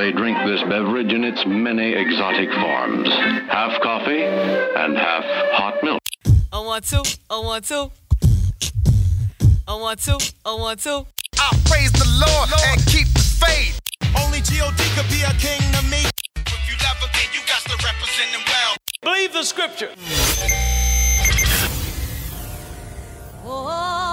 they drink this beverage in its many exotic forms half coffee and half hot milk. I want to, I want to. I want to, I want to. I praise the Lord and keep the faith. Only G.O.D. could be a king to me. If you love him, then you got to represent him well. Believe the scripture. Oh,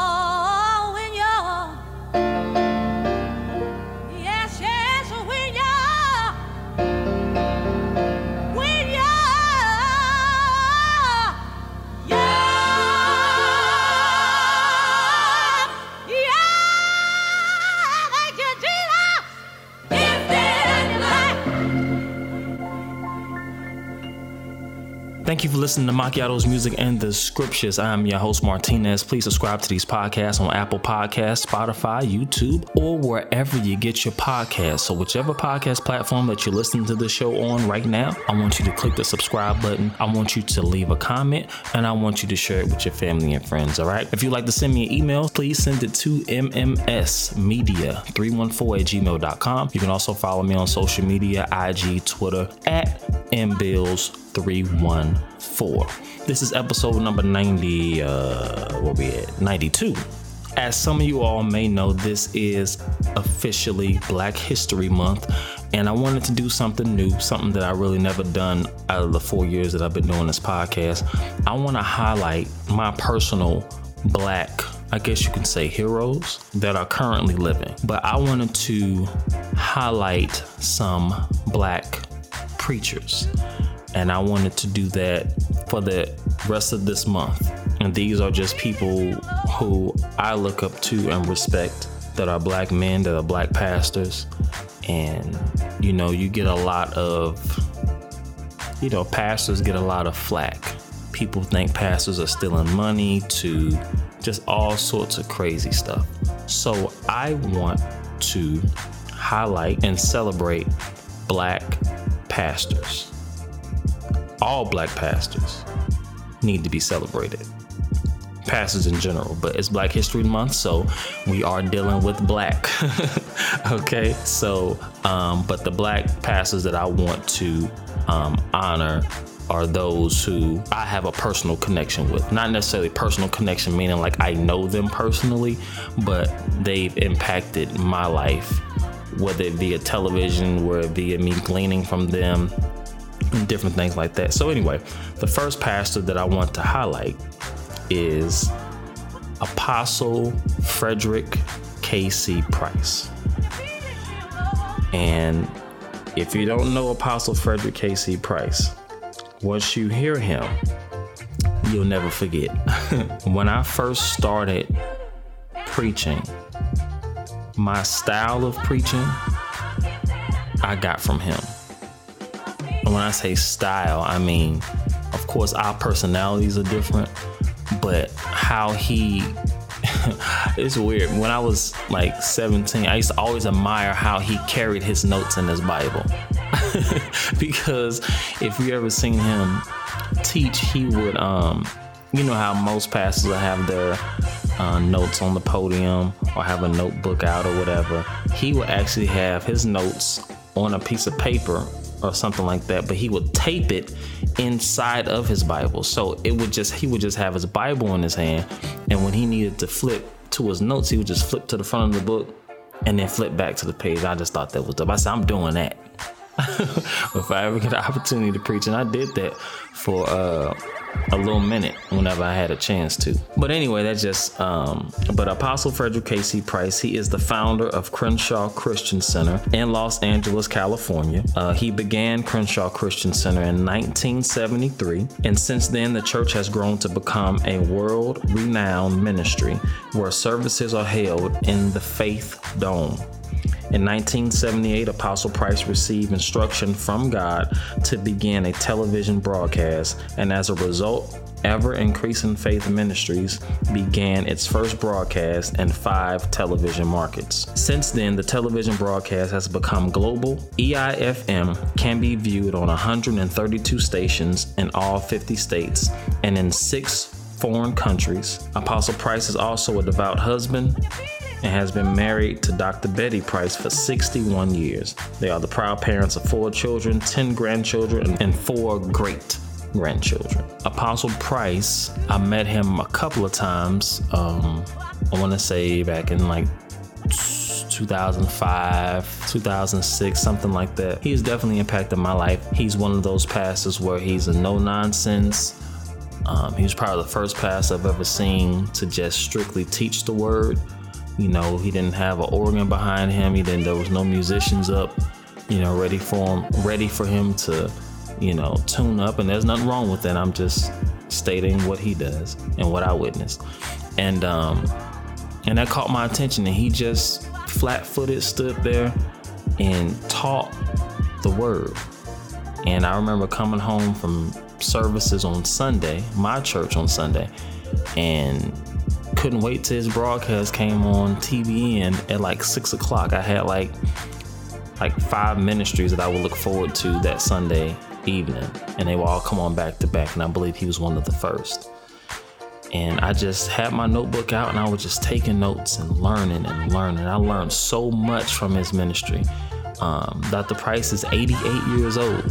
Thank you for listening to Macchiato's Music and the Scriptures. I'm your host, Martinez. Please subscribe to these podcasts on Apple Podcasts, Spotify, YouTube, or wherever you get your podcasts. So, whichever podcast platform that you're listening to the show on right now, I want you to click the subscribe button. I want you to leave a comment, and I want you to share it with your family and friends. All right. If you'd like to send me an email, please send it to mmsmedia314 at gmail.com. You can also follow me on social media IG, Twitter at mbills314. This is episode number 90, uh, where we at? 92. As some of you all may know, this is officially Black History Month, and I wanted to do something new, something that I really never done out of the four years that I've been doing this podcast. I want to highlight my personal Black, I guess you can say, heroes that are currently living. But I wanted to highlight some Black preachers and I wanted to do that for the rest of this month. And these are just people who I look up to and respect that are black men, that are black pastors. And, you know, you get a lot of, you know, pastors get a lot of flack. People think pastors are stealing money to just all sorts of crazy stuff. So I want to highlight and celebrate black pastors all black pastors need to be celebrated. Pastors in general, but it's Black History Month, so we are dealing with black. okay, so, um, but the black pastors that I want to um, honor are those who I have a personal connection with. Not necessarily personal connection, meaning like I know them personally, but they've impacted my life, whether it be a television, whether it be me gleaning from them, different things like that. So, anyway, the first pastor that I want to highlight is Apostle Frederick K.C. Price. And if you don't know Apostle Frederick K.C. Price, once you hear him, you'll never forget. when I first started preaching, my style of preaching, I got from him. When I say style, I mean, of course, our personalities are different, but how he. it's weird. When I was like 17, I used to always admire how he carried his notes in his Bible. because if you ever seen him teach, he would, um, you know how most pastors have their uh, notes on the podium or have a notebook out or whatever. He would actually have his notes on a piece of paper or something like that, but he would tape it inside of his Bible. So it would just he would just have his Bible in his hand, and when he needed to flip to his notes, he would just flip to the front of the book and then flip back to the page. I just thought that was dope. I said, I'm doing that. if I ever get an opportunity to preach, and I did that for uh, a little minute whenever I had a chance to. But anyway, that's just. Um, but Apostle Frederick K.C. Price, he is the founder of Crenshaw Christian Center in Los Angeles, California. Uh, he began Crenshaw Christian Center in 1973, and since then, the church has grown to become a world-renowned ministry where services are held in the Faith Dome. In 1978, Apostle Price received instruction from God to begin a television broadcast, and as a result, Ever Increasing Faith Ministries began its first broadcast in five television markets. Since then, the television broadcast has become global. EIFM can be viewed on 132 stations in all 50 states and in six foreign countries. Apostle Price is also a devout husband, and has been married to Dr. Betty Price for 61 years. They are the proud parents of four children, 10 grandchildren, and four great grandchildren. Apostle Price, I met him a couple of times. Um, I want to say back in like 2005, 2006, something like that. He's definitely impacted my life. He's one of those pastors where he's a no nonsense. Um, he was probably the first pastor I've ever seen to just strictly teach the word. You know, he didn't have an organ behind him. He didn't. There was no musicians up. You know, ready for him, ready for him to, you know, tune up. And there's nothing wrong with that. I'm just stating what he does and what I witnessed. And um, and that caught my attention. And he just flat-footed stood there and taught the word. And I remember coming home from services on Sunday, my church on Sunday, and couldn't wait till his broadcast came on TBN at like six o'clock. I had like like five ministries that I would look forward to that Sunday evening, and they would all come on back to back. And I believe he was one of the first. And I just had my notebook out and I was just taking notes and learning and learning. I learned so much from his ministry. Um, Dr. Price is 88 years old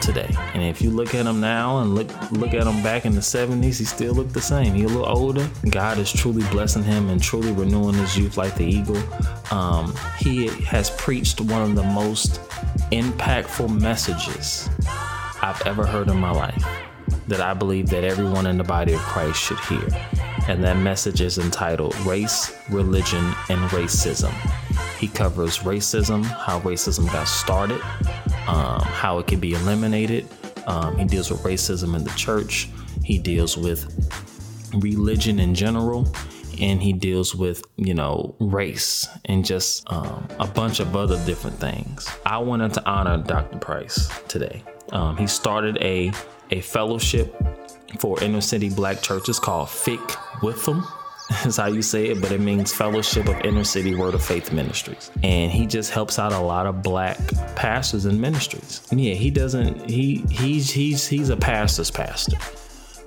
today, and if you look at him now and look look at him back in the 70s, he still looked the same. He a little older. God is truly blessing him and truly renewing his youth like the eagle. Um, he has preached one of the most impactful messages I've ever heard in my life that I believe that everyone in the body of Christ should hear. And that message is entitled Race, Religion, and Racism. He covers racism, how racism got started, um, how it can be eliminated. Um, he deals with racism in the church. He deals with religion in general. And he deals with, you know, race and just um, a bunch of other different things. I wanted to honor Dr. Price today. Um, he started a a fellowship for inner city black churches called FIC with them. Is how you say it, but it means Fellowship of Inner City Word of Faith Ministries. And he just helps out a lot of black pastors and ministries. Yeah, he doesn't. He he's he's he's a pastor's pastor.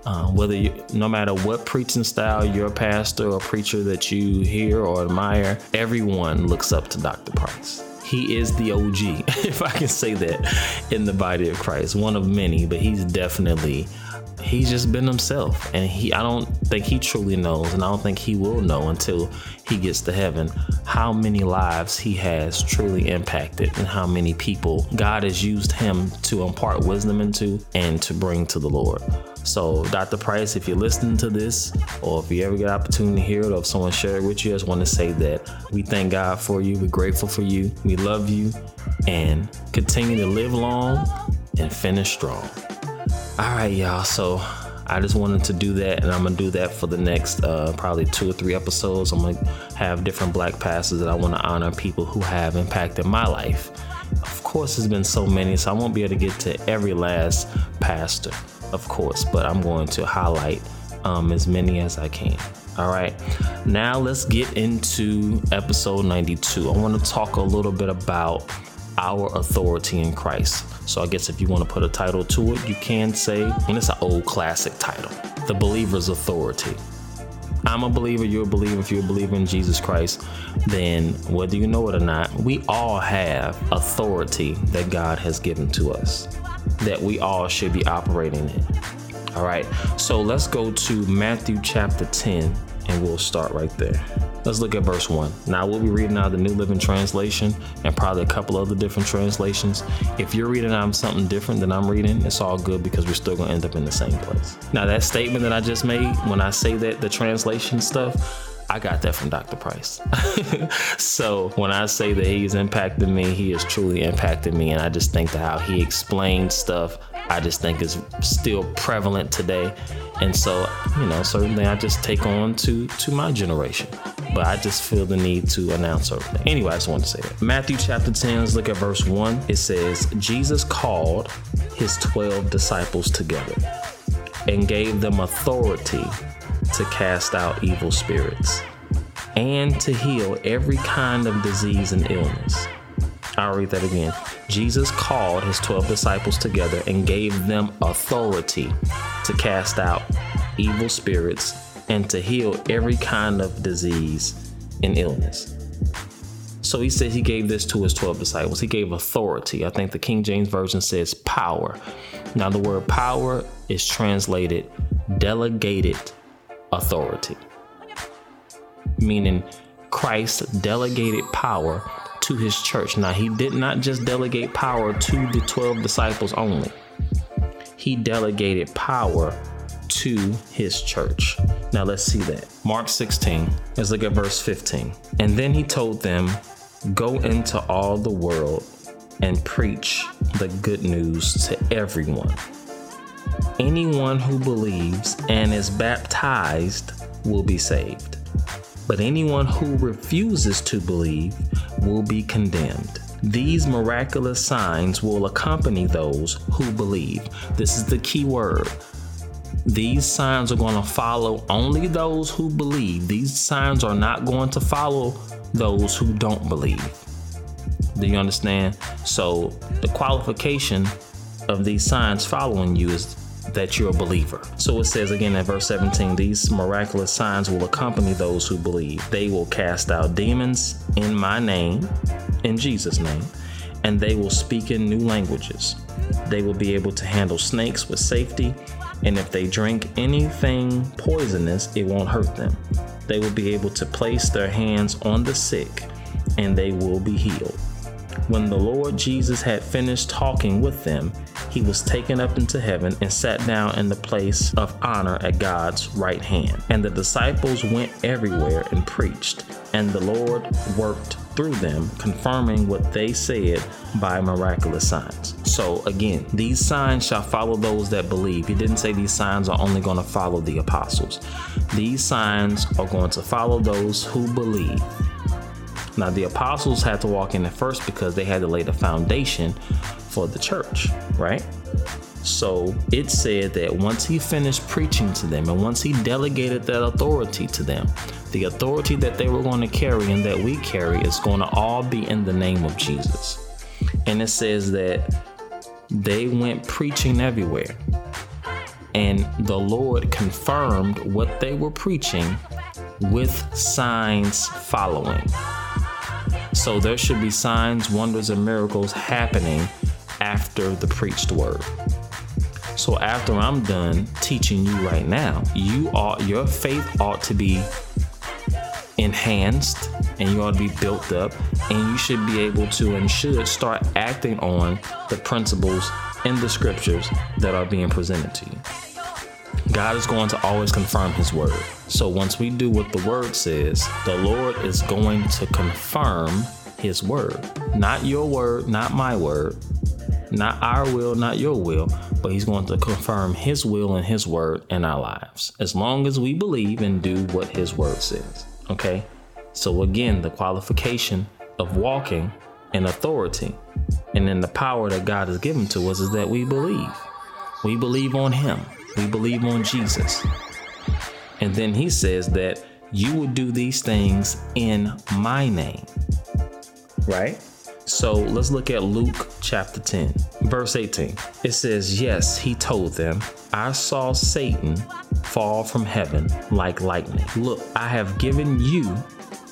Uh, whether you, no matter what preaching style your pastor or preacher that you hear or admire, everyone looks up to Dr. Price he is the OG, if I can say that, in the body of Christ. One of many, but he's definitely he's just been himself and he I don't think he truly knows and I don't think he will know until he gets to heaven how many lives he has truly impacted and how many people God has used him to impart wisdom into and to bring to the Lord. So, Dr. Price, if you're listening to this, or if you ever get an opportunity to hear it, or if someone shared it with you, I just want to say that we thank God for you. We're grateful for you. We love you, and continue to live long and finish strong. All right, y'all. So I just wanted to do that, and I'm gonna do that for the next uh, probably two or three episodes. I'm gonna have different black pastors that I want to honor people who have impacted my life. Of course, there's been so many, so I won't be able to get to every last pastor of course, but I'm going to highlight um, as many as I can. All right, now let's get into episode 92. I want to talk a little bit about our authority in Christ. So I guess if you want to put a title to it, you can say, and it's an old classic title, The Believer's Authority. I'm a believer, you're a believer. If you're a believer in Jesus Christ, then whether you know it or not, we all have authority that God has given to us that we all should be operating in. All right, so let's go to Matthew chapter 10 and we'll start right there. Let's look at verse 1. Now, we'll be reading out the New Living Translation and probably a couple other different translations. If you're reading out something different than I'm reading, it's all good because we're still going to end up in the same place. Now, that statement that I just made, when I say that the translation stuff, I got that from Dr. Price. so when I say that he's impacted me, he has truly impacted me. And I just think that how he explains stuff, I just think is still prevalent today. And so, you know, certainly I just take on to to my generation. But I just feel the need to announce everything. Anyway, I just want to say that. Matthew chapter 10, let's look at verse 1. It says, Jesus called his 12 disciples together and gave them authority to cast out evil spirits and to heal every kind of disease and illness. I'll read that again. Jesus called his 12 disciples together and gave them authority to cast out evil spirits and to heal every kind of disease and illness. So he said he gave this to his 12 disciples. He gave authority. I think the King James Version says power. Now, the word power is translated delegated authority, meaning Christ delegated power to his church. Now, he did not just delegate power to the 12 disciples only, he delegated power to his church. Now, let's see that. Mark 16, let's look at verse 15. And then he told them, Go into all the world and preach the good news to everyone. Anyone who believes and is baptized will be saved, but anyone who refuses to believe will be condemned. These miraculous signs will accompany those who believe. This is the key word. These signs are going to follow only those who believe. These signs are not going to follow those who don't believe. Do you understand? So, the qualification of these signs following you is that you're a believer. So it says again in verse 17 these miraculous signs will accompany those who believe. They will cast out demons in my name, in Jesus' name, and they will speak in new languages. They will be able to handle snakes with safety, and if they drink anything poisonous, it won't hurt them. They will be able to place their hands on the sick, and they will be healed. When the Lord Jesus had finished talking with them, he was taken up into heaven and sat down in the place of honor at God's right hand. And the disciples went everywhere and preached, and the Lord worked through them, confirming what they said by miraculous signs. So, again, these signs shall follow those that believe. He didn't say these signs are only going to follow the apostles, these signs are going to follow those who believe. Now, the apostles had to walk in it first because they had to lay the foundation for the church, right? So it said that once he finished preaching to them and once he delegated that authority to them, the authority that they were going to carry and that we carry is going to all be in the name of Jesus. And it says that they went preaching everywhere. And the Lord confirmed what they were preaching with signs following. So there should be signs, wonders, and miracles happening after the preached word. So after I'm done teaching you right now, you ought your faith ought to be enhanced and you ought to be built up and you should be able to and should start acting on the principles in the scriptures that are being presented to you. God is going to always confirm his word. So once we do what the word says, the Lord is going to confirm his word. Not your word, not my word, not our will, not your will, but he's going to confirm his will and his word in our lives. As long as we believe and do what his word says. Okay? So again, the qualification of walking in authority and in the power that God has given to us is that we believe. We believe on him. We believe on Jesus. And then he says that you will do these things in my name. Right? So let's look at Luke chapter 10, verse 18. It says, Yes, he told them, I saw Satan fall from heaven like lightning. Look, I have given you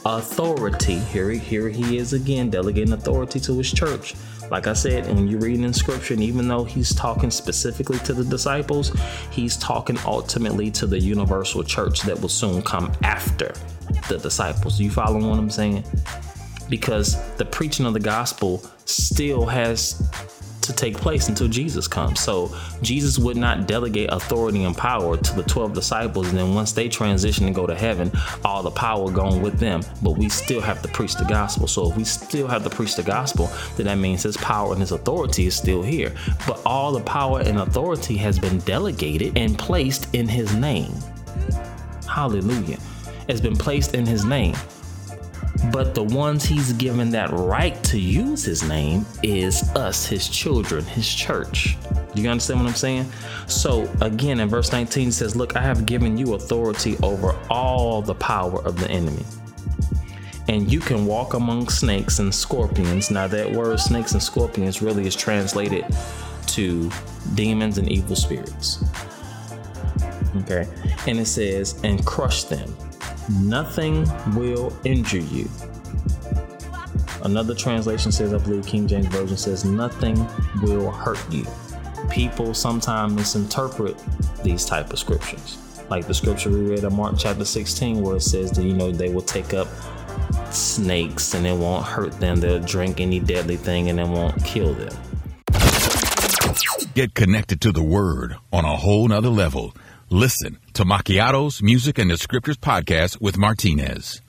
authority. Here, here he is again, delegating authority to his church. Like I said, when you read in scripture, even though he's talking specifically to the disciples, he's talking ultimately to the universal church that will soon come after the disciples. You follow what I'm saying? Because the preaching of the gospel still has to take place until Jesus comes. So Jesus would not delegate authority and power to the 12 disciples, and then once they transition and go to heaven, all the power going with them. But we still have to preach the gospel. So if we still have to preach the gospel, then that means his power and his authority is still here. But all the power and authority has been delegated and placed in his name. Hallelujah. It's been placed in his name. But the ones he's given that right to use his name is us, his children, his church. Do you understand what I'm saying? So again, in verse 19 it says, Look, I have given you authority over all the power of the enemy. And you can walk among snakes and scorpions. Now, that word snakes and scorpions really is translated to demons and evil spirits. Okay. And it says, and crush them nothing will injure you. Another translation says, I believe King James Version says, nothing will hurt you. People sometimes misinterpret these type of scriptures. Like the scripture we read in Mark chapter 16, where it says that, you know, they will take up snakes and it won't hurt them. They'll drink any deadly thing and it won't kill them. Get connected to the Word on a whole nother level. Listen to Macchiato's Music and the Scriptures podcast with Martinez.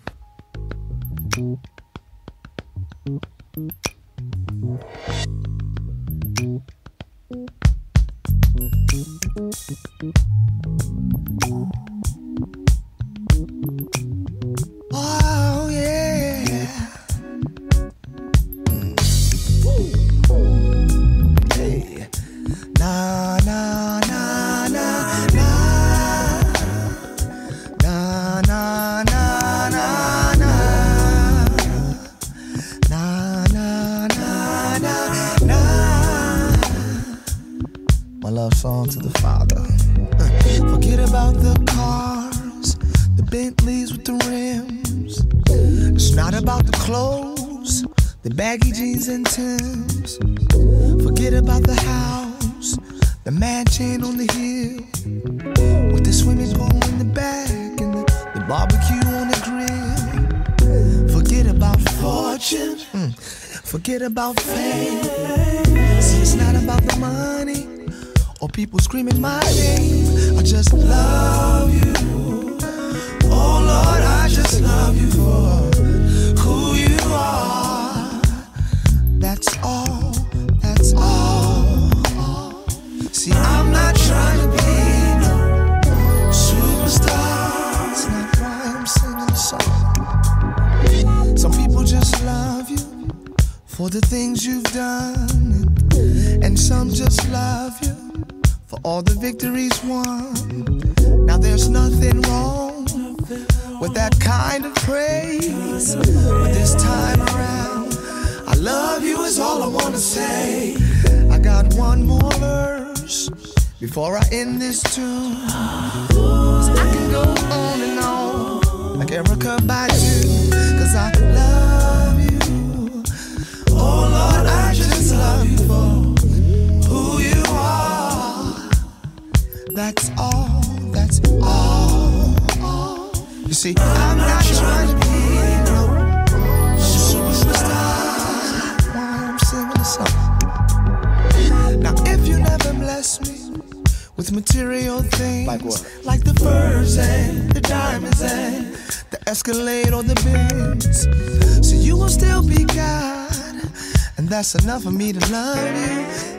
Oh yeah. Hey. Na the Father. Forget about the cars, the Bentleys with the rims. It's not about the clothes, the baggy jeans and Tims. Forget about the house, the mansion on the hill, with the swimming pool in the back and the, the barbecue on the grill. Forget about fortune, mm, forget about fame. See, it's not about the money or people screaming my name. I just love you. Oh Lord, I just love you for who you are. That's all, that's all. See, I'm not trying to be no superstar. That's not why I'm singing the song. Some people just love you for the things before I end this tune. I can go on and on like Erykah Badu, cause I love you. Oh Lord, I just love you for who you are. That's all, that's all. You see, I'm not trying to be no superstar. Why I'm singing the song. Now, if you never bless me with material things like, what? like the furs and the diamonds and the Escalade or the Benz, so you will still be God, and that's enough for me to love you.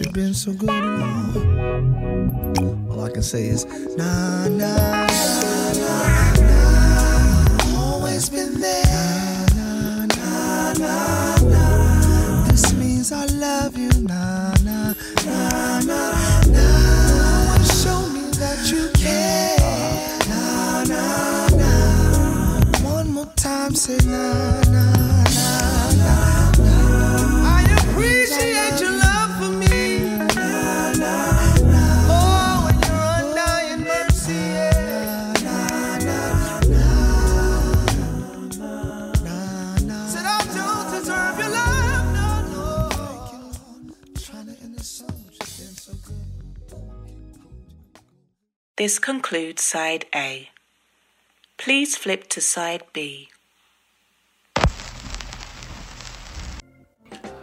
You've been so good. All I can say is, nah, nah, nah, nah, nah. Always been there. Nah, nah, nah, nah. This means I love you. Nah, nah, nah, nah, nah. Show me that you care. Nah, nah, nah. One more time, say nah, nah, This concludes side A. Please flip to side B.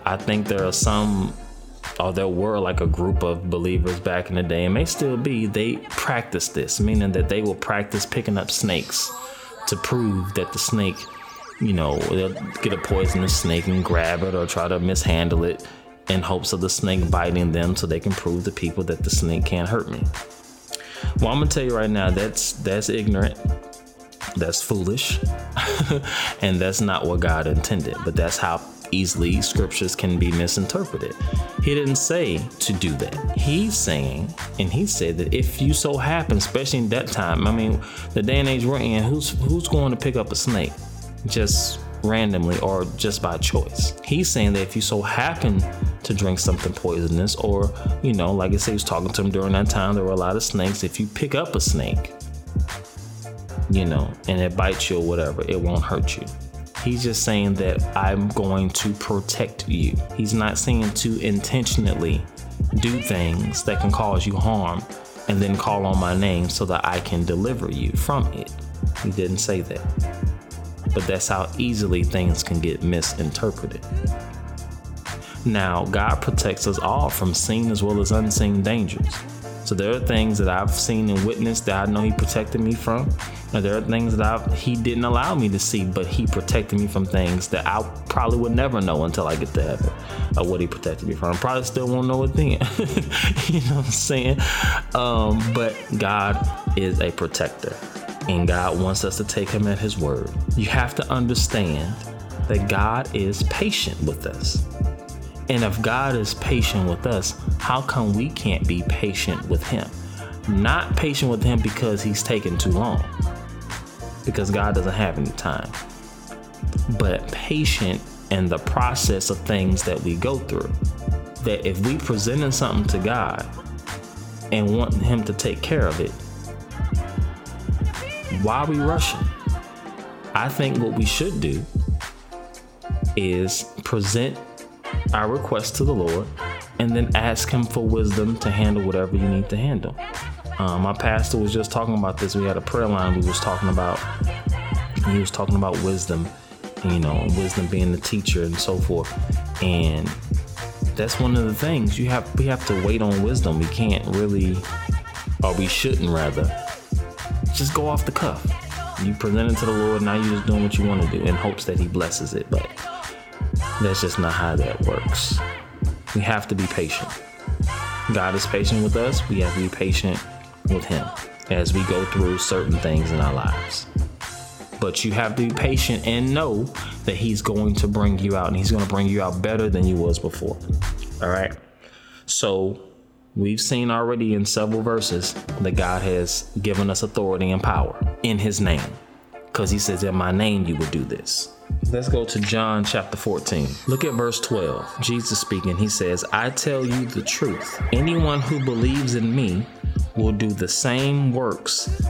I think there are some, or there were like a group of believers back in the day, and may still be, they practice this, meaning that they will practice picking up snakes to prove that the snake, you know, they'll get a poisonous snake and grab it or try to mishandle it in hopes of the snake biting them so they can prove to people that the snake can't hurt me. Well, I'm gonna tell you right now, that's that's ignorant, that's foolish, and that's not what God intended. But that's how easily scriptures can be misinterpreted. He didn't say to do that. He's saying, and he said that if you so happen, especially in that time, I mean, the day and age we're in, who's who's going to pick up a snake just randomly or just by choice? He's saying that if you so happen to drink something poisonous, or you know, like I said, he was talking to him during that time, there were a lot of snakes. If you pick up a snake, you know, and it bites you or whatever, it won't hurt you. He's just saying that I'm going to protect you. He's not saying to intentionally do things that can cause you harm and then call on my name so that I can deliver you from it. He didn't say that. But that's how easily things can get misinterpreted. Now, God protects us all from seen as well as unseen dangers. So there are things that I've seen and witnessed that I know He protected me from. And there are things that I've, He didn't allow me to see, but He protected me from things that I probably would never know until I get to heaven of what He protected me from. I Probably still won't know it then. you know what I'm saying? Um, but God is a protector, and God wants us to take Him at His word. You have to understand that God is patient with us. And if God is patient with us, how come we can't be patient with Him? Not patient with Him because He's taking too long, because God doesn't have any time, but patient in the process of things that we go through. That if we presenting something to God and want Him to take care of it, why are we rushing? I think what we should do is present our request to the Lord and then ask Him for wisdom to handle whatever you need to handle. Um, my pastor was just talking about this. We had a prayer line we was talking about. He was talking about wisdom, you know, wisdom being the teacher and so forth. And that's one of the things you have. We have to wait on wisdom. We can't really, or we shouldn't rather, just go off the cuff. You present it to the Lord. Now you're just doing what you want to do in hopes that He blesses it. But that's just not how that works. We have to be patient. God is patient with us. We have to be patient with Him as we go through certain things in our lives. But you have to be patient and know that He's going to bring you out and He's going to bring you out better than you was before. All right. So we've seen already in several verses that God has given us authority and power in His name. Because He says, In my name, you will do this. Let's go to John chapter 14. Look at verse 12. Jesus speaking, he says, I tell you the truth. Anyone who believes in me will do the same works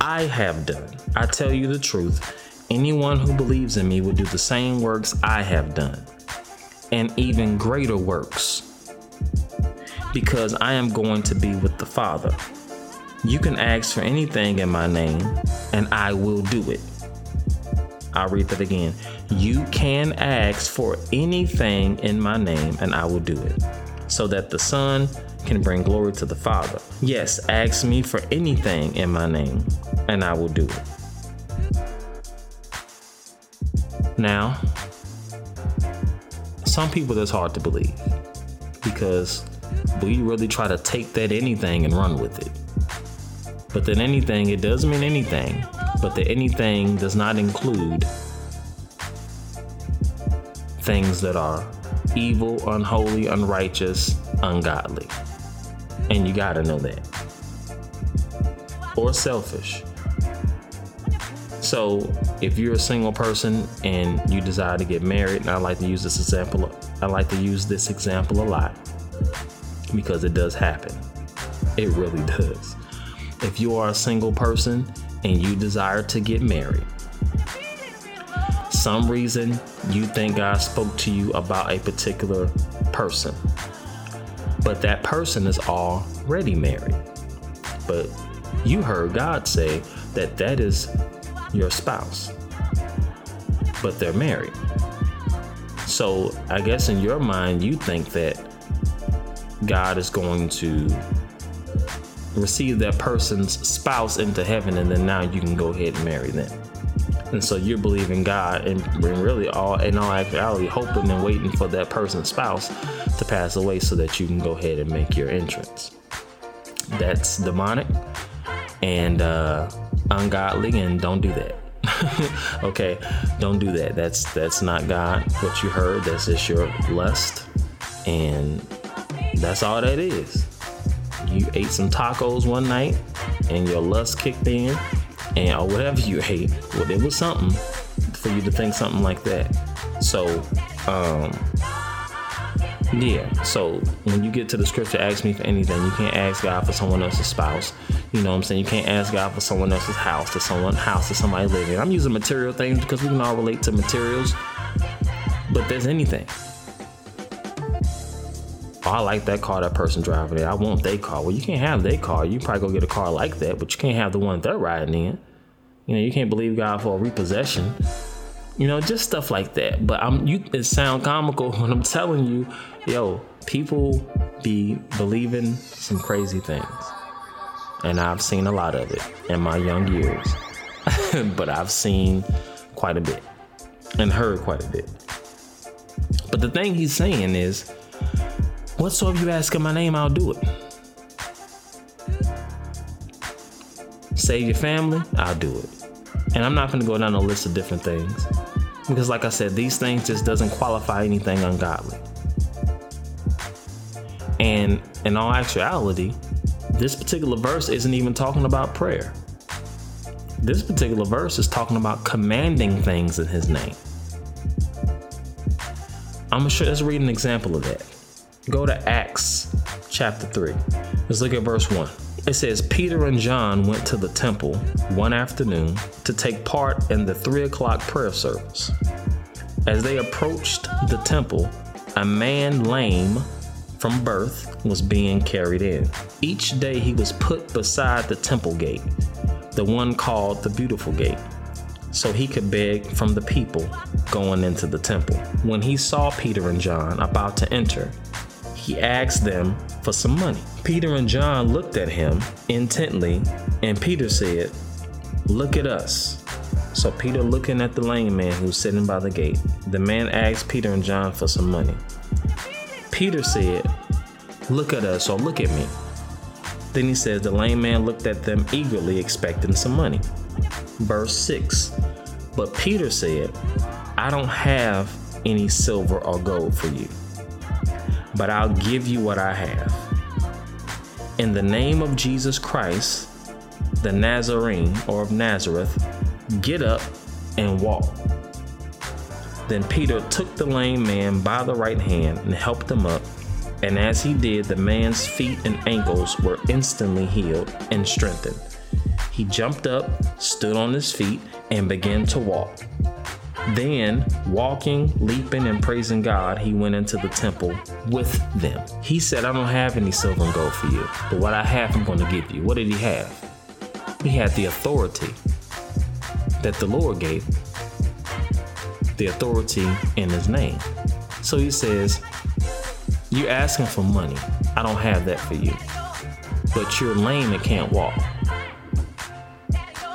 I have done. I tell you the truth. Anyone who believes in me will do the same works I have done, and even greater works, because I am going to be with the Father. You can ask for anything in my name, and I will do it. I'll read that again. You can ask for anything in my name, and I will do it, so that the Son can bring glory to the Father. Yes, ask me for anything in my name, and I will do it. Now, some people that's hard to believe because we really try to take that anything and run with it. But that anything, it does mean anything, but the anything does not include things that are evil, unholy, unrighteous, ungodly. And you gotta know that. Or selfish. So if you're a single person and you desire to get married, and I like to use this example, I like to use this example a lot because it does happen. It really does. If you are a single person and you desire to get married, some reason you think God spoke to you about a particular person, but that person is already married. But You heard God say that that is your spouse, but they're married. So I guess in your mind, you think that God is going to receive that person's spouse into heaven, and then now you can go ahead and marry them. And so you're believing God and really all in all actuality hoping and waiting for that person's spouse to pass away so that you can go ahead and make your entrance. That's demonic and uh, ungodly and don't do that. okay, don't do that. That's that's not God. What you heard, that's just your lust, and that's all that is. You ate some tacos one night, and your lust kicked in, and or whatever you ate. Well, it was something for you to think something like that. So, um, yeah. So when you get to the scripture, ask me for anything. You can't ask God for someone else's spouse. You know what I'm saying? You can't ask God for someone else's house, to someone house that somebody living. I'm using material things because we can all relate to materials. But there's anything. Oh, I like that car that person driving it. I want their car. Well, you can't have their car. You probably go get a car like that, but you can't have the one they're riding in. You know, you can't believe God for a repossession. You know, just stuff like that. But I'm you it sound comical when I'm telling you, yo, people be believing some crazy things. And I've seen a lot of it in my young years. but I've seen quite a bit and heard quite a bit. But the thing he's saying is, whatsoever you ask in my name, I'll do it. Save your family, I'll do it. And I'm not going to go down a list of different things because, like I said, these things just doesn't qualify anything ungodly. And in all actuality, this particular verse isn't even talking about prayer. This particular verse is talking about commanding things in His name. I'm gonna show, let's read an example of that. Go to Acts chapter 3. Let's look at verse 1. It says, Peter and John went to the temple one afternoon to take part in the three o'clock prayer service. As they approached the temple, a man lame from birth was being carried in. Each day he was put beside the temple gate, the one called the Beautiful Gate, so he could beg from the people going into the temple. When he saw Peter and John about to enter, he asked them for some money. Peter and John looked at him intently, and Peter said, Look at us. So Peter looking at the lame man who's sitting by the gate. The man asked Peter and John for some money. Peter said, Look at us or look at me. Then he says, The lame man looked at them eagerly, expecting some money. Verse 6 But Peter said, I don't have any silver or gold for you, but I'll give you what I have. In the name of Jesus Christ, the Nazarene or of Nazareth, get up and walk. Then Peter took the lame man by the right hand and helped him up. And as he did, the man's feet and ankles were instantly healed and strengthened. He jumped up, stood on his feet, and began to walk. Then, walking, leaping, and praising God, he went into the temple with them. He said, I don't have any silver and gold for you, but what I have, I'm going to give you. What did he have? He had the authority that the Lord gave the authority in his name. So he says, You're asking for money. I don't have that for you. But you're lame and can't walk.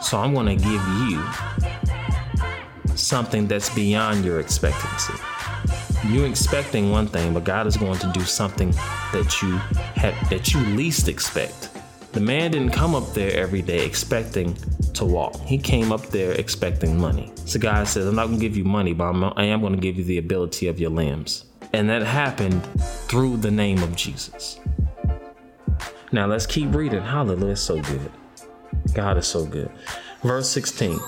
So I'm going to give you something that's beyond your expectancy. You're expecting one thing, but God is going to do something that you had that you least expect. The man didn't come up there every day expecting to walk. He came up there expecting money. So God says, I'm not going to give you money, but I'm, I am going to give you the ability of your limbs. And that happened through the name of Jesus. Now let's keep reading. Hallelujah. It's so good. God is so good. Verse 16.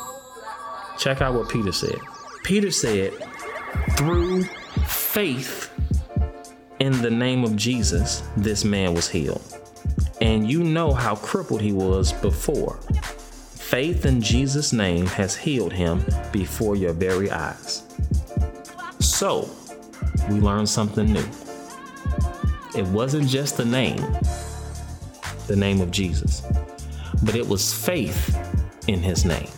Check out what Peter said. Peter said, through faith in the name of Jesus, this man was healed. And you know how crippled he was before. Faith in Jesus' name has healed him before your very eyes. So, we learned something new. It wasn't just the name, the name of Jesus, but it was faith in his name.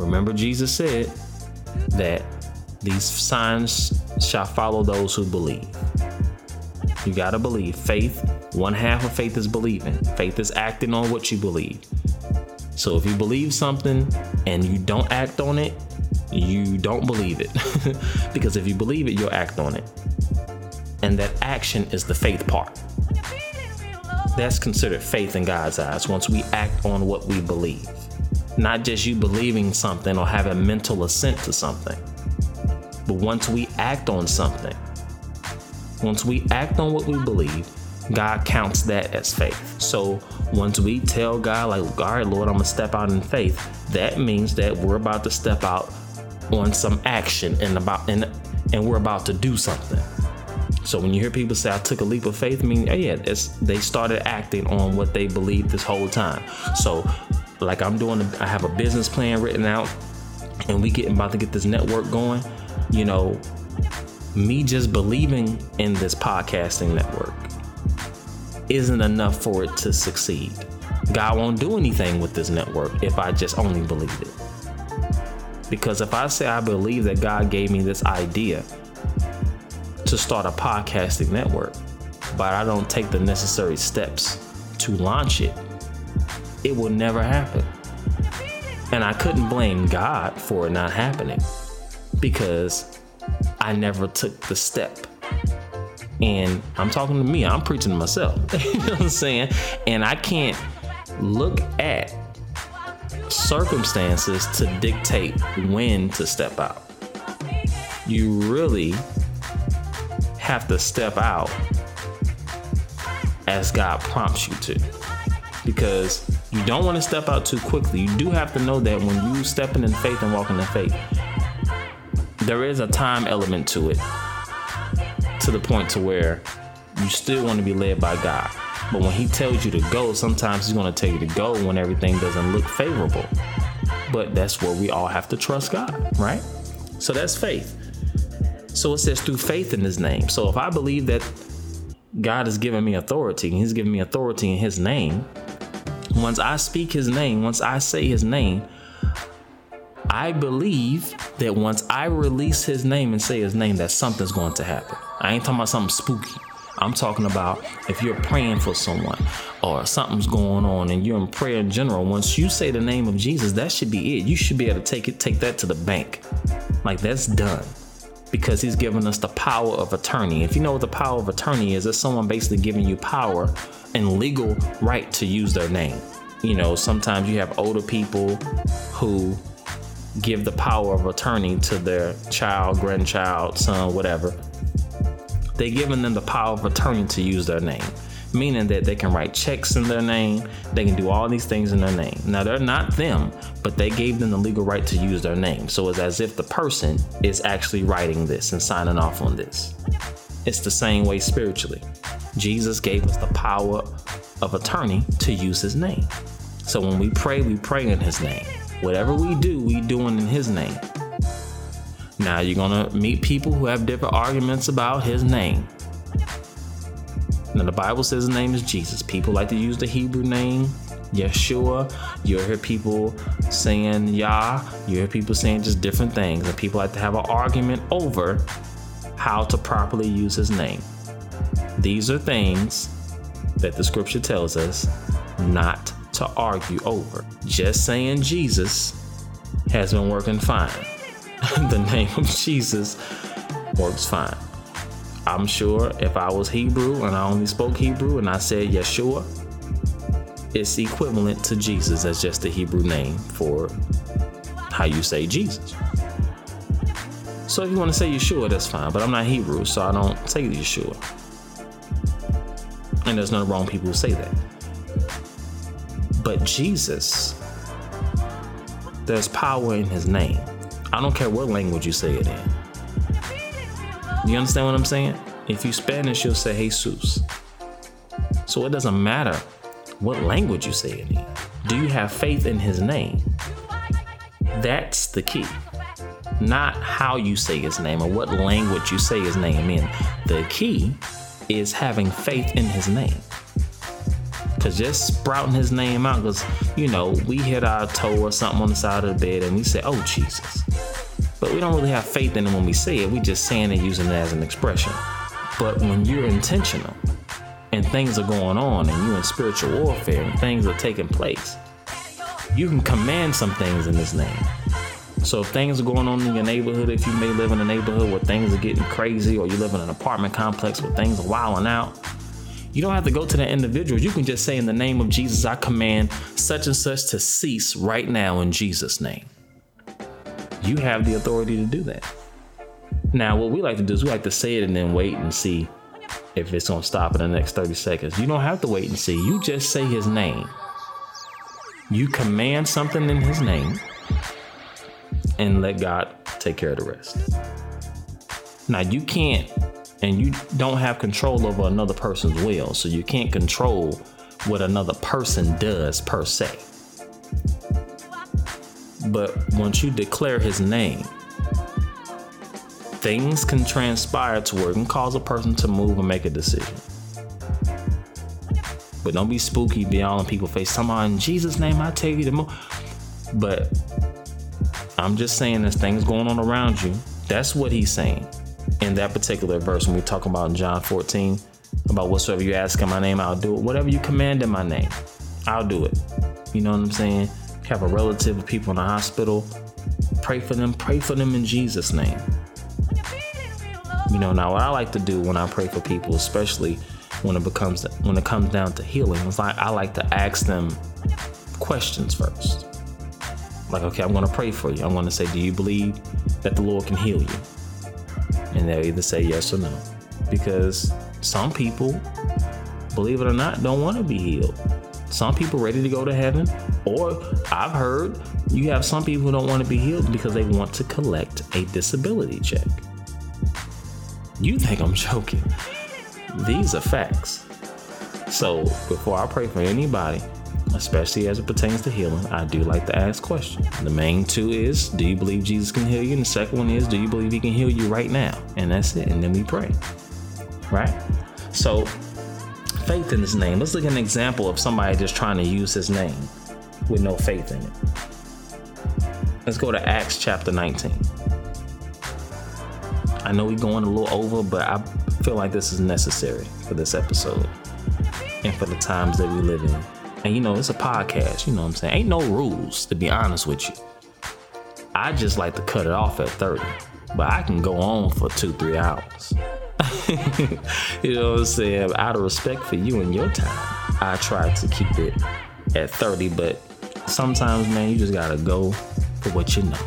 Remember, Jesus said that these signs shall follow those who believe. You got to believe. Faith, one half of faith is believing, faith is acting on what you believe. So if you believe something and you don't act on it, you don't believe it. because if you believe it, you'll act on it. And that action is the faith part. That's considered faith in God's eyes once we act on what we believe. Not just you believing something or having mental assent to something, but once we act on something, once we act on what we believe, God counts that as faith. So once we tell God, like, all right, Lord, I'm gonna step out in faith, that means that we're about to step out on some action and about and and we're about to do something. So when you hear people say I took a leap of faith, I mean, yeah, they started acting on what they believed this whole time. So like I'm doing, I have a business plan written out, and we getting about to get this network going. You know, me just believing in this podcasting network isn't enough for it to succeed. God won't do anything with this network if I just only believe it. Because if I say I believe that God gave me this idea to start a podcasting network, but I don't take the necessary steps to launch it, it will never happen. And I couldn't blame God for it not happening because I never took the step. And I'm talking to me, I'm preaching to myself. you know what I'm saying? And I can't look at circumstances to dictate when to step out. You really have to step out as God prompts you to. Because you don't want to step out too quickly. You do have to know that when you stepping in faith and walking in faith, there is a time element to it. To the point to where you still want to be led by God. But when he tells you to go, sometimes he's going to tell you to go when everything doesn't look favorable. But that's where we all have to trust God, right? So that's faith. So it says through faith in his name. So if I believe that God has given me authority, and he's given me authority in his name, once I speak his name, once I say his name, I believe that once I release his name and say his name, that something's going to happen. I ain't talking about something spooky. I'm talking about if you're praying for someone or something's going on and you're in prayer in general, once you say the name of Jesus, that should be it. You should be able to take it, take that to the bank. Like that's done. Because he's given us the power of attorney. If you know what the power of attorney is, it's someone basically giving you power and legal right to use their name. You know, sometimes you have older people who give the power of attorney to their child, grandchild, son, whatever. They're giving them the power of attorney to use their name, meaning that they can write checks in their name, they can do all these things in their name. Now, they're not them, but they gave them the legal right to use their name. So it's as if the person is actually writing this and signing off on this. It's the same way spiritually. Jesus gave us the power of attorney to use his name. So when we pray, we pray in his name. Whatever we do, we doing in his name. Now you're gonna meet people who have different arguments about his name. Now the Bible says his name is Jesus. People like to use the Hebrew name, Yeshua. You'll hear people saying Yah. You hear people saying just different things, and people like to have an argument over how to properly use his name. These are things that the scripture tells us not to argue over. Just saying Jesus has been working fine. the name of Jesus works fine. I'm sure if I was Hebrew and I only spoke Hebrew and I said Yeshua, it's equivalent to Jesus as just the Hebrew name for how you say Jesus. So if you want to say Yeshua, that's fine, but I'm not Hebrew, so I don't say Yeshua. And there's no wrong people who say that. But Jesus, there's power in his name. I don't care what language you say it in. You understand what I'm saying? If you Spanish, you'll say Jesus. So it doesn't matter what language you say it in. Do you have faith in his name? That's the key. Not how you say his name or what language you say his name in. The key is having faith in his name. Cause just sprouting his name out, cause you know, we hit our toe or something on the side of the bed and we say, oh Jesus. But we don't really have faith in it when we say it. We just saying it using it as an expression. But when you're intentional and things are going on and you're in spiritual warfare and things are taking place, you can command some things in his name. So if things are going on in your neighborhood, if you may live in a neighborhood where things are getting crazy, or you live in an apartment complex where things are wilding out, you don't have to go to the individual. You can just say, in the name of Jesus, I command such and such to cease right now in Jesus' name. You have the authority to do that. Now, what we like to do is we like to say it and then wait and see if it's gonna stop in the next 30 seconds. You don't have to wait and see. You just say his name. You command something in his name and let God take care of the rest. Now, you can't and you don't have control over another person's will, so you can't control what another person does per se. But once you declare his name, things can transpire to where it can cause a person to move and make a decision. But don't be spooky, be all in people's face. Somehow in Jesus' name, I tell you to move. But I'm just saying there's things going on around you. That's what he's saying in that particular verse when we talk about in John 14 about whatsoever you ask in my name, I'll do it. Whatever you command in my name, I'll do it. You know what I'm saying? Have a relative of people in the hospital, pray for them, pray for them in Jesus' name. You know, now what I like to do when I pray for people, especially when it becomes when it comes down to healing, is like I like to ask them questions first. Like, okay, I'm gonna pray for you. I'm gonna say, Do you believe that the Lord can heal you? And they'll either say yes or no. Because some people, believe it or not, don't want to be healed. Some people ready to go to heaven, or I've heard you have some people who don't want to be healed because they want to collect a disability check. You think I'm joking? These are facts. So before I pray for anybody, especially as it pertains to healing, I do like to ask questions. The main two is, do you believe Jesus can heal you? And the second one is, do you believe he can heal you right now? And that's it. And then we pray. Right? So faith in his name. Let's look at an example of somebody just trying to use his name with no faith in it. Let's go to Acts chapter 19. I know we're going a little over, but I feel like this is necessary for this episode and for the times that we live in. And you know, it's a podcast, you know what I'm saying? Ain't no rules, to be honest with you. I just like to cut it off at 30, but I can go on for two, three hours. you know what I'm saying? Out of respect for you and your time, I try to keep it at 30, but sometimes, man, you just gotta go for what you know.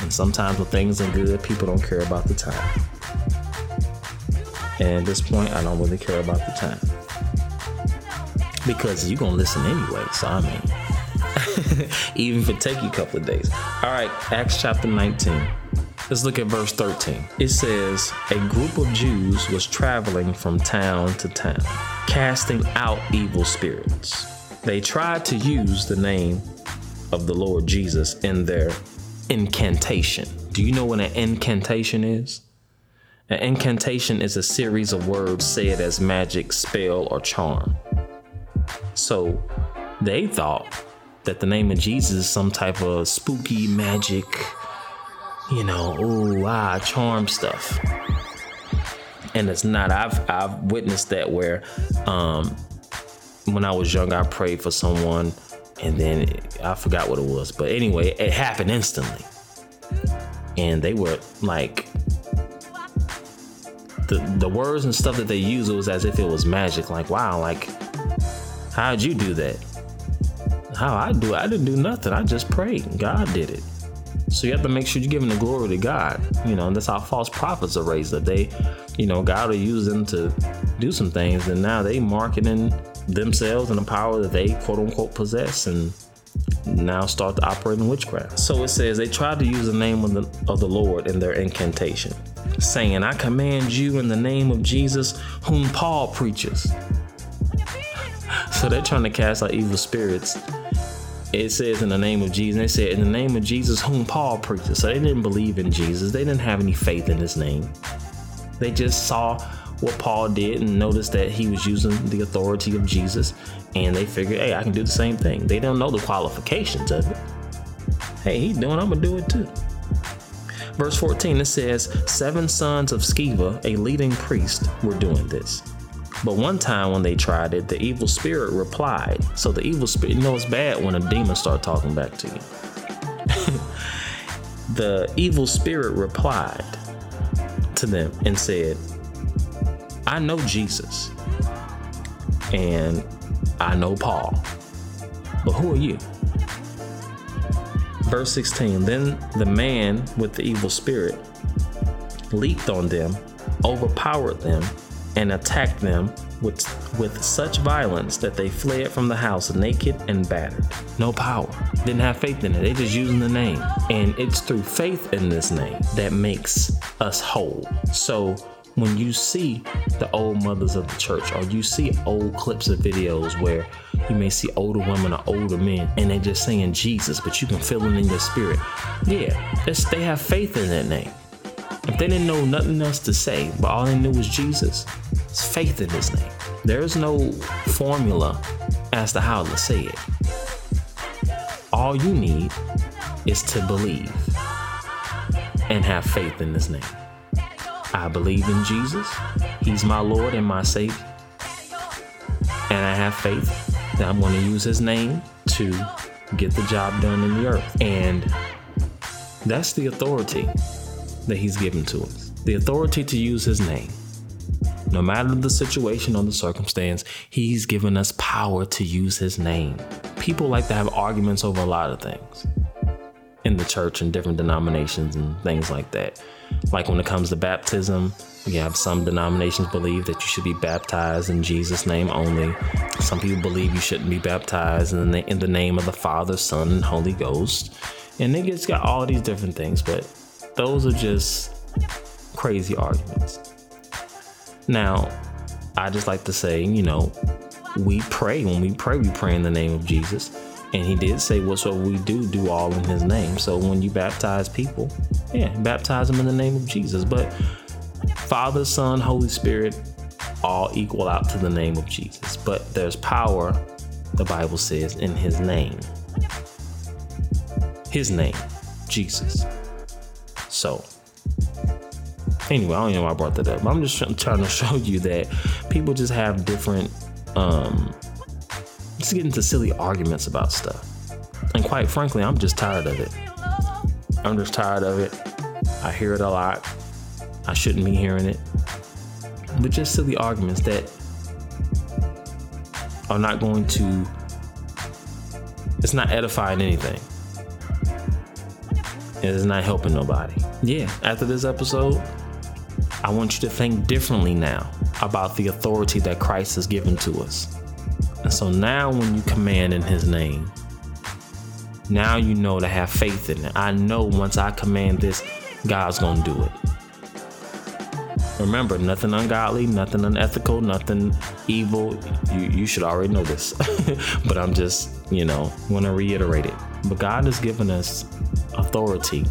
And sometimes when things are good, people don't care about the time. And at this point, I don't really care about the time because you're gonna listen anyway. So I mean, even if it take you a couple of days. All right, Acts chapter 19. Let's look at verse 13. It says, A group of Jews was traveling from town to town, casting out evil spirits. They tried to use the name of the Lord Jesus in their incantation. Do you know what an incantation is? An incantation is a series of words said as magic, spell, or charm. So they thought that the name of Jesus is some type of spooky magic, you know, oh ah charm stuff. And it's not. I've I've witnessed that where um when I was young I prayed for someone and then I forgot what it was. But anyway, it happened instantly. And they were like the the words and stuff that they used was as if it was magic. Like, wow, like How'd you do that? How I do it? I didn't do nothing. I just prayed. God did it. So you have to make sure you're giving the glory to God. You know, and that's how false prophets are raised. That they, you know, God will use them to do some things, and now they marketing themselves and the power that they quote unquote possess, and now start to operate in witchcraft. So it says they tried to use the name of the of the Lord in their incantation, saying, "I command you in the name of Jesus, whom Paul preaches." So they're trying to cast out evil spirits. It says in the name of Jesus. They said in the name of Jesus, whom Paul preaches. So they didn't believe in Jesus. They didn't have any faith in his name. They just saw what Paul did and noticed that he was using the authority of Jesus, and they figured, hey, I can do the same thing. They don't know the qualifications of it. Hey, he's doing, I'm gonna do it too. Verse 14, it says, Seven sons of Sceva, a leading priest, were doing this. But one time when they tried it, the evil spirit replied. So the evil spirit, you know it's bad when a demon start talking back to you. the evil spirit replied to them and said, I know Jesus and I know Paul, but who are you? Verse 16 Then the man with the evil spirit leaped on them, overpowered them, and attacked them with, with such violence that they fled from the house naked and battered. No power. Didn't have faith in it. They just using the name. And it's through faith in this name that makes us whole. So when you see the old mothers of the church or you see old clips of videos where you may see older women or older men and they're just saying Jesus, but you can feel it in your spirit. Yeah, they have faith in that name. If they didn't know nothing else to say, but all they knew was Jesus, faith in his name. There is no formula as to how to say it. All you need is to believe and have faith in his name. I believe in Jesus. He's my Lord and my Savior. And I have faith that I'm going to use his name to get the job done in the earth. And that's the authority that he's given to us the authority to use his name. No matter the situation or the circumstance, he's given us power to use his name. People like to have arguments over a lot of things in the church and different denominations and things like that. Like when it comes to baptism, you have some denominations believe that you should be baptized in Jesus' name only. Some people believe you shouldn't be baptized in the, in the name of the Father, Son, and Holy Ghost. And it gets got all these different things, but those are just crazy arguments. Now, I just like to say, you know, we pray. When we pray, we pray in the name of Jesus. And he did say, whatsoever we do, do all in his name. So when you baptize people, yeah, baptize them in the name of Jesus. But Father, Son, Holy Spirit, all equal out to the name of Jesus. But there's power, the Bible says, in his name. His name, Jesus. So, anyway, I don't know why I brought that up. I'm just trying to show you that people just have different, um, just get into silly arguments about stuff. And quite frankly, I'm just tired of it. I'm just tired of it. I hear it a lot. I shouldn't be hearing it. But just silly arguments that are not going to, it's not edifying anything. It is not helping nobody. Yeah, after this episode, I want you to think differently now about the authority that Christ has given to us. And so now, when you command in His name, now you know to have faith in it. I know once I command this, God's going to do it. Remember, nothing ungodly, nothing unethical, nothing evil. You, you should already know this. but I'm just, you know, want to reiterate it. But God has given us authority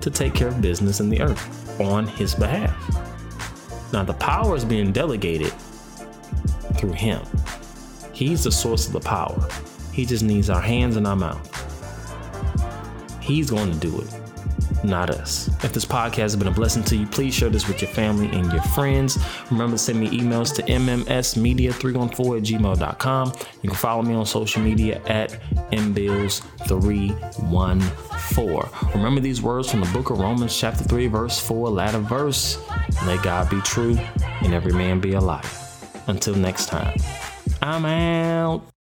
to take care of business in the earth on His behalf. Now, the power is being delegated through Him. He's the source of the power. He just needs our hands and our mouth. He's going to do it not us. If this podcast has been a blessing to you, please share this with your family and your friends. Remember to send me emails to mmsmedia314 at gmail.com. You can follow me on social media at mbills314. Remember these words from the book of Romans, chapter 3, verse 4, latter verse. Let God be true and every man be a liar. Until next time, I'm out.